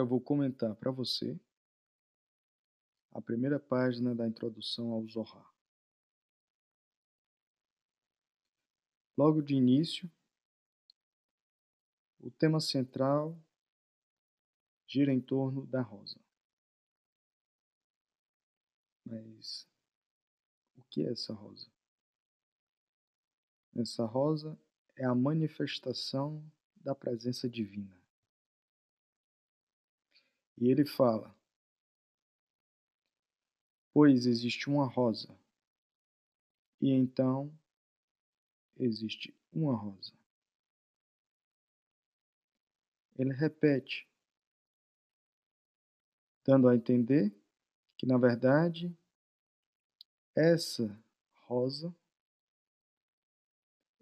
Agora vou comentar para você a primeira página da introdução ao Zohar. Logo de início, o tema central gira em torno da rosa. Mas o que é essa rosa? Essa rosa é a manifestação da presença divina. E ele fala: Pois existe uma rosa, e então existe uma rosa. Ele repete, dando a entender que, na verdade, essa rosa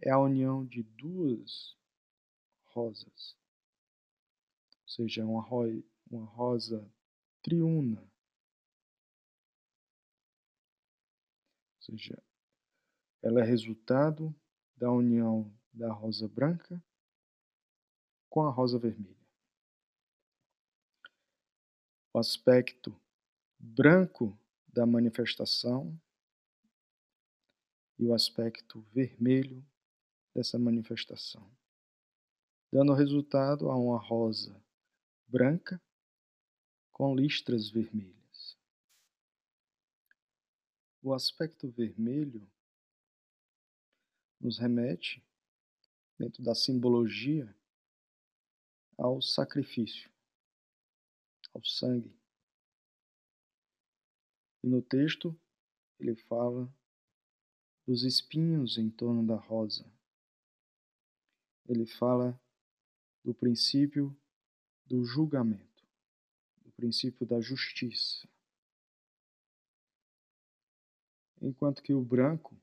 é a união de duas rosas, ou seja, uma, ro uma rosa triuna, ou seja, ela é resultado da união da rosa branca com a rosa vermelha. O aspecto branco da manifestação e o aspecto vermelho dessa manifestação, dando resultado a uma rosa branca com listras vermelhas. O aspecto vermelho nos remete, dentro da simbologia, ao sacrifício, ao sangue. E no texto ele fala dos espinhos em torno da rosa. Ele fala do princípio do julgamento, princípio da justiça. Enquanto que o branco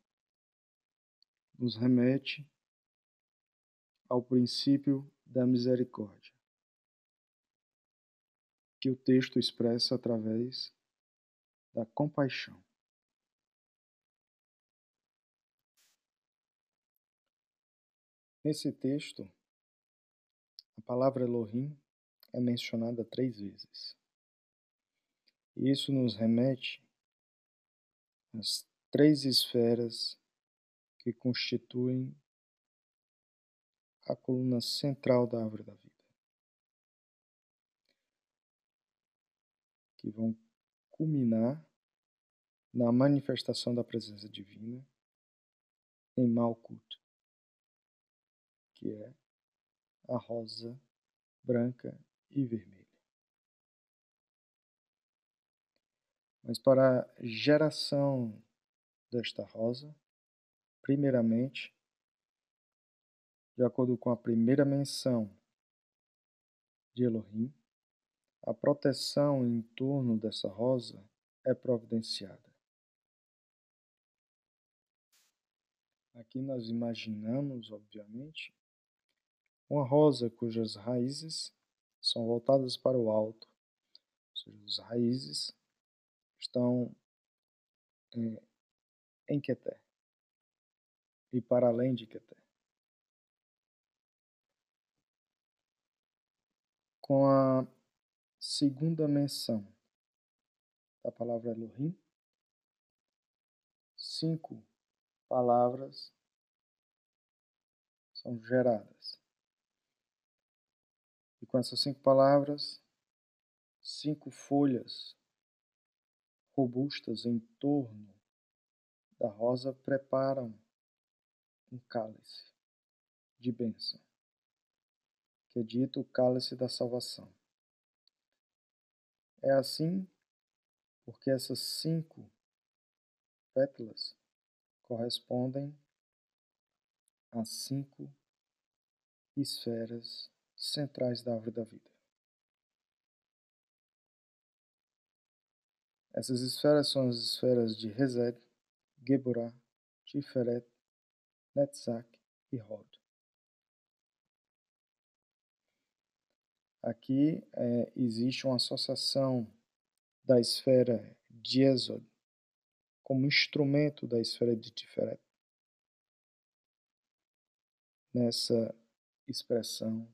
nos remete ao princípio da misericórdia, que o texto expressa através da compaixão. Nesse texto, a palavra Elohim é mencionada três vezes. Isso nos remete às três esferas que constituem a coluna central da árvore da vida, que vão culminar na manifestação da presença divina em Malkut que é a rosa branca e vermelha. Mas para a geração desta rosa, primeiramente, de acordo com a primeira menção de Elohim, a proteção em torno dessa rosa é providenciada. Aqui nós imaginamos, obviamente, uma rosa cujas raízes são voltadas para o alto, ou seja, as raízes estão é, em Keter e para além de Keter. Com a segunda menção da palavra Elohim, cinco palavras são geradas. E com essas cinco palavras, cinco folhas robustas em torno da rosa preparam um cálice de bênção, que é dito o cálice da salvação. É assim porque essas cinco pétalas correspondem às cinco esferas centrais da árvore da vida. Essas esferas são as esferas de Rezed, Geborah, Tiferet, Netzach e Hod. Aqui é, existe uma associação da esfera de Yesod como instrumento da esfera de Tiferet. Nessa expressão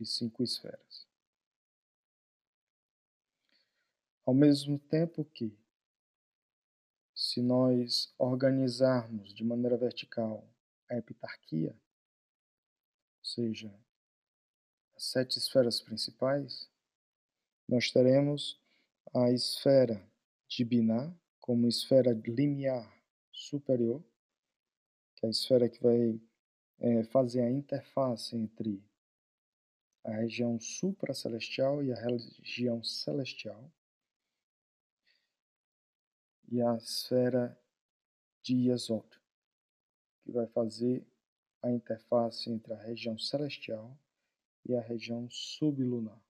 de cinco esferas. Ao mesmo tempo que, se nós organizarmos de maneira vertical a epitarquia, ou seja, as sete esferas principais, nós teremos a esfera de Binah como esfera limiar superior, que é a esfera que vai é, fazer a interface entre a região supracelestial e a região celestial, e a esfera de Yesod, que vai fazer a interface entre a região celestial e a região sublunar.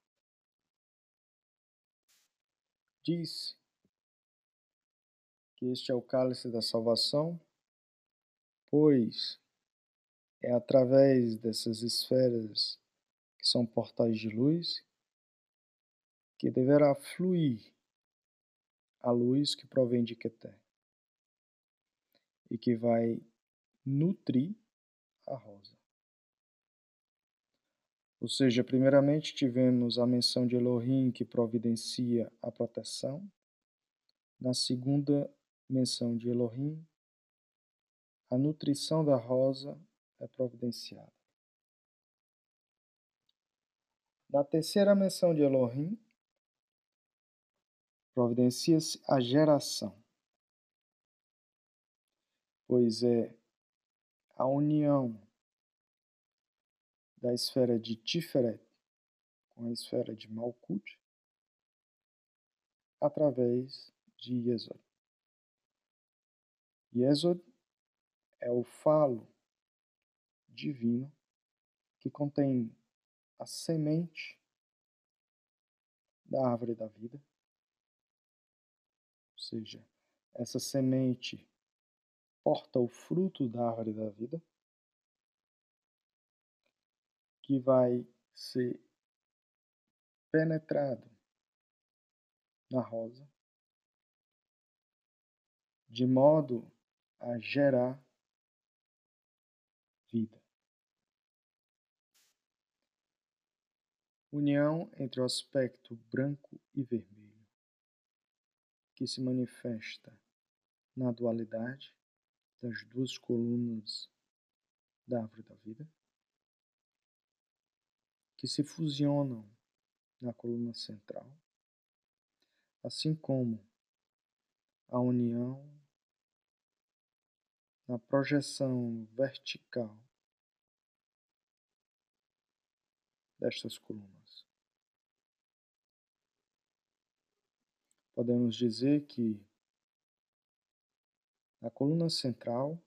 Diz que este é o cálice da salvação, pois é através dessas esferas que são portais de luz que deverá fluir a luz que provém de Keter e que vai nutrir a rosa. Ou seja, primeiramente tivemos a menção de Elohim que providencia a proteção. Na segunda menção de Elohim, a nutrição da rosa é providenciada. Na terceira menção de Elohim, providencia-se a geração, pois é a união da esfera de Tiferet com a esfera de Malkut através de Yesod. Yesod é o falo divino que contém a semente da árvore da vida seja, essa semente porta o fruto da árvore da vida, que vai ser penetrado na rosa, de modo a gerar vida. União entre o aspecto branco e vermelho que se manifesta na dualidade das duas colunas da árvore da vida, que se fusionam na coluna central, assim como a união na projeção vertical destas colunas. Podemos dizer que na coluna central,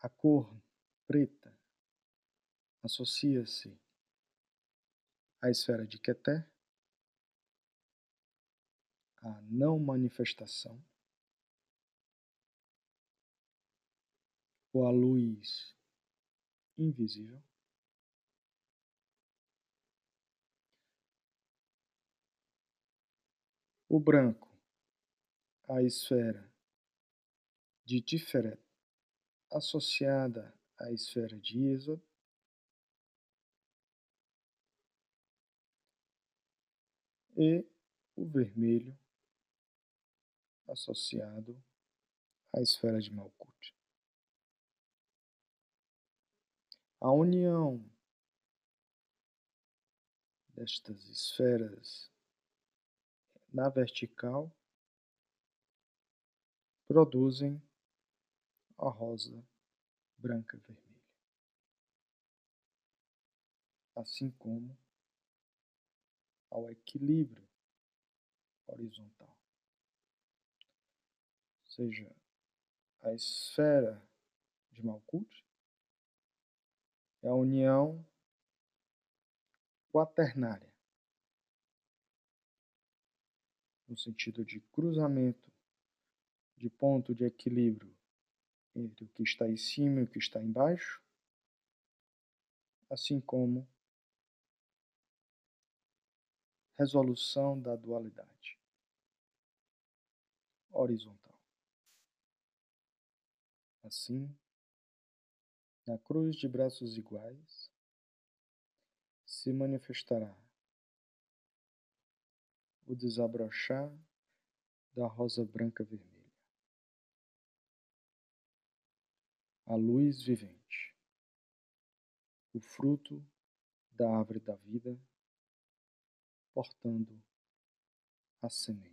a cor preta associa-se à esfera de Keter, à não manifestação, ou à luz invisível. O branco, a esfera de Tiferet associada à esfera de Isod, e o vermelho associado à esfera de Malkut. A união destas esferas na vertical produzem a rosa branca vermelha. Assim como ao equilíbrio horizontal. Ou seja, a esfera de Malkuth é a união quaternária no sentido de cruzamento de ponto de equilíbrio entre o que está em cima e o que está embaixo, assim como resolução da dualidade horizontal. Assim, na cruz de braços iguais, se manifestará o desabrochar da rosa branca vermelha. A luz vivente, o fruto da árvore da vida, portando a semente.